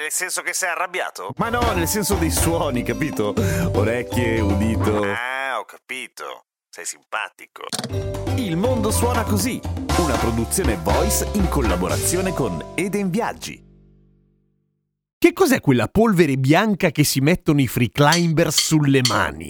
Nel senso che sei arrabbiato? Ma no, nel senso dei suoni, capito? Orecchie, udito. Ah, ho capito. Sei simpatico. Il mondo suona così, una produzione voice in collaborazione con Eden Viaggi. Che cos'è quella polvere bianca che si mettono i free climbers sulle mani?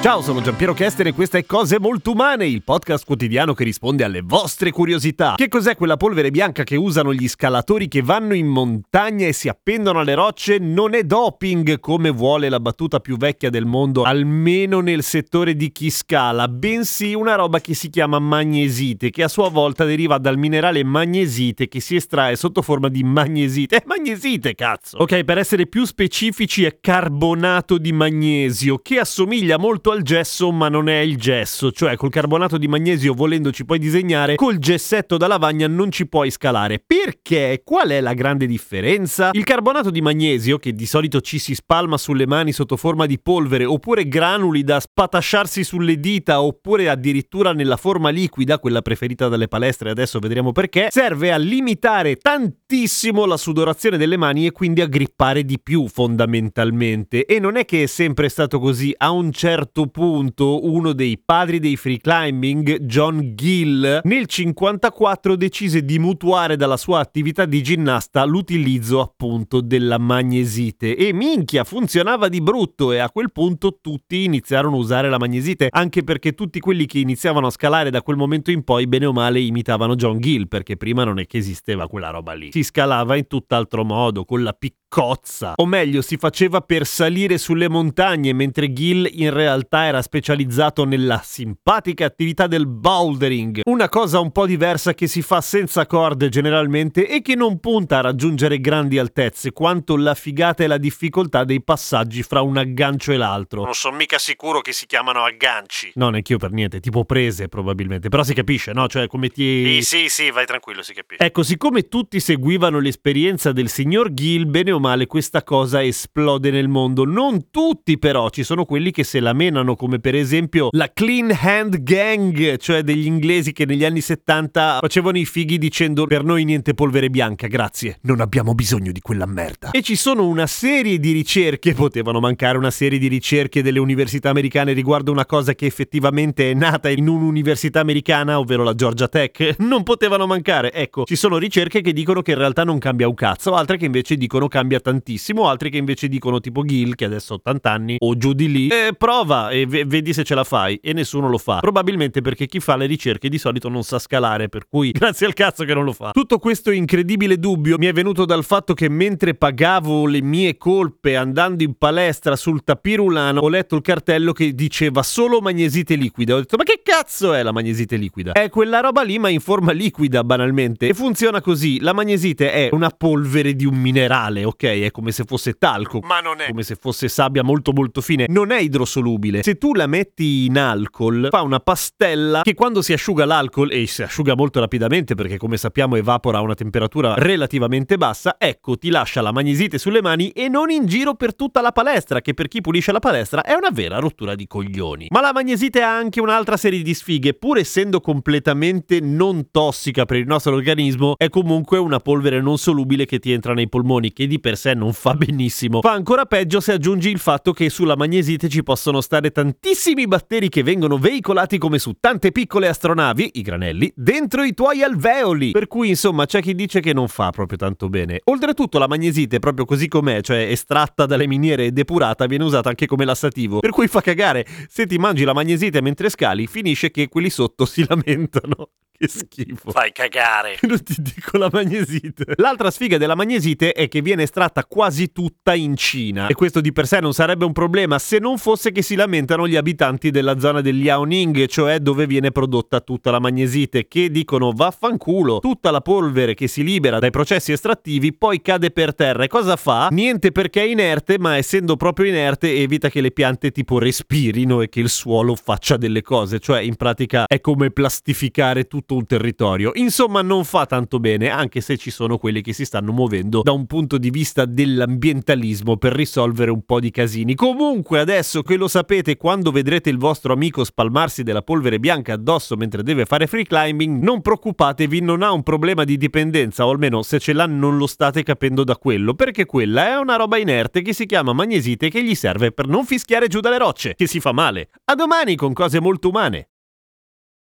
Ciao, sono Giampiero Kesten e questa è Cose Molto Umane, il podcast quotidiano che risponde alle vostre curiosità. Che cos'è quella polvere bianca che usano gli scalatori che vanno in montagna e si appendono alle rocce? Non è doping, come vuole la battuta più vecchia del mondo, almeno nel settore di chi scala, bensì una roba che si chiama magnesite, che a sua volta deriva dal minerale magnesite che si estrae sotto forma di magnesite. È magnesite, cazzo! Ok, per essere più specifici è carbonato di magnesio, che assomiglia molto al gesso ma non è il gesso, cioè col carbonato di magnesio volendo ci puoi disegnare, col gessetto da lavagna non ci puoi scalare. Perché? Qual è la grande differenza? Il carbonato di magnesio, che di solito ci si spalma sulle mani sotto forma di polvere, oppure granuli da spatasciarsi sulle dita, oppure addirittura nella forma liquida, quella preferita dalle palestre, adesso vedremo perché, serve a limitare tantissimo la sudorazione delle mani e quindi a grippare di più fondamentalmente. E non è che è sempre stato così, a un certo certo punto uno dei padri dei free climbing, John Gill, nel 54 decise di mutuare dalla sua attività di ginnasta l'utilizzo appunto della magnesite e minchia funzionava di brutto e a quel punto tutti iniziarono a usare la magnesite anche perché tutti quelli che iniziavano a scalare da quel momento in poi bene o male imitavano John Gill perché prima non è che esisteva quella roba lì. Si scalava in tutt'altro modo con la piccozza o meglio si faceva per salire sulle montagne mentre Gill in realtà realtà era specializzato nella simpatica attività del bouldering, una cosa un po' diversa che si fa senza corde generalmente e che non punta a raggiungere grandi altezze quanto la figata e la difficoltà dei passaggi fra un aggancio e l'altro. Non sono mica sicuro che si chiamano agganci. No, neanch'io per niente, tipo prese probabilmente, però si capisce, no? Cioè come ti... Sì, sì, sì, vai tranquillo, si capisce. Ecco, siccome tutti seguivano l'esperienza del signor Gill, bene o male questa cosa esplode nel mondo. Non tutti però, ci sono quelli che se la menano funzionano come per esempio la Clean Hand Gang, cioè degli inglesi che negli anni 70 facevano i fighi dicendo per noi niente polvere bianca, grazie, non abbiamo bisogno di quella merda. E ci sono una serie di ricerche, potevano mancare una serie di ricerche delle università americane riguardo una cosa che effettivamente è nata in un'università americana, ovvero la Georgia Tech, non potevano mancare. Ecco, ci sono ricerche che dicono che in realtà non cambia un cazzo, altre che invece dicono cambia tantissimo, altre che invece dicono tipo Gil, che adesso ha 80 anni, o giù di lì, e prova e vedi se ce la fai e nessuno lo fa. Probabilmente perché chi fa le ricerche di solito non sa scalare, per cui grazie al cazzo che non lo fa. Tutto questo incredibile dubbio mi è venuto dal fatto che mentre pagavo le mie colpe andando in palestra sul tapirulano ho letto il cartello che diceva solo magnesite liquida. Ho detto ma che cazzo è la magnesite liquida? È quella roba lì ma in forma liquida banalmente e funziona così. La magnesite è una polvere di un minerale, ok? È come se fosse talco. Ma non è. Come se fosse sabbia molto molto fine. Non è idrosolubile. Se tu la metti in alcol, fa una pastella che quando si asciuga l'alcol, e si asciuga molto rapidamente perché come sappiamo evapora a una temperatura relativamente bassa, ecco ti lascia la magnesite sulle mani e non in giro per tutta la palestra, che per chi pulisce la palestra è una vera rottura di coglioni. Ma la magnesite ha anche un'altra serie di sfighe, pur essendo completamente non tossica per il nostro organismo, è comunque una polvere non solubile che ti entra nei polmoni, che di per sé non fa benissimo. Fa ancora peggio se aggiungi il fatto che sulla magnesite ci possono stare tantissimi tantissimi batteri che vengono veicolati come su tante piccole astronavi, i granelli, dentro i tuoi alveoli. Per cui, insomma, c'è chi dice che non fa proprio tanto bene. Oltretutto, la magnesite, proprio così com'è, cioè estratta dalle miniere e depurata, viene usata anche come lassativo. Per cui fa cagare. Se ti mangi la magnesite mentre scali, finisce che quelli sotto si lamentano. Che schifo. Fai cagare. Non ti dico la magnesite. L'altra sfiga della magnesite è che viene estratta quasi tutta in Cina. E questo di per sé non sarebbe un problema se non fosse che si lamentano gli abitanti della zona del Liaoning, cioè dove viene prodotta tutta la magnesite, che dicono vaffanculo, tutta la polvere che si libera dai processi estrattivi poi cade per terra. E cosa fa? Niente perché è inerte, ma essendo proprio inerte evita che le piante tipo respirino e che il suolo faccia delle cose. Cioè in pratica è come plastificare tutto tutto un territorio. Insomma, non fa tanto bene, anche se ci sono quelli che si stanno muovendo da un punto di vista dell'ambientalismo per risolvere un po' di casini. Comunque, adesso che lo sapete, quando vedrete il vostro amico spalmarsi della polvere bianca addosso mentre deve fare free climbing, non preoccupatevi, non ha un problema di dipendenza, o almeno se ce l'ha non lo state capendo da quello, perché quella è una roba inerte che si chiama magnesite che gli serve per non fischiare giù dalle rocce, che si fa male. A domani con cose molto umane.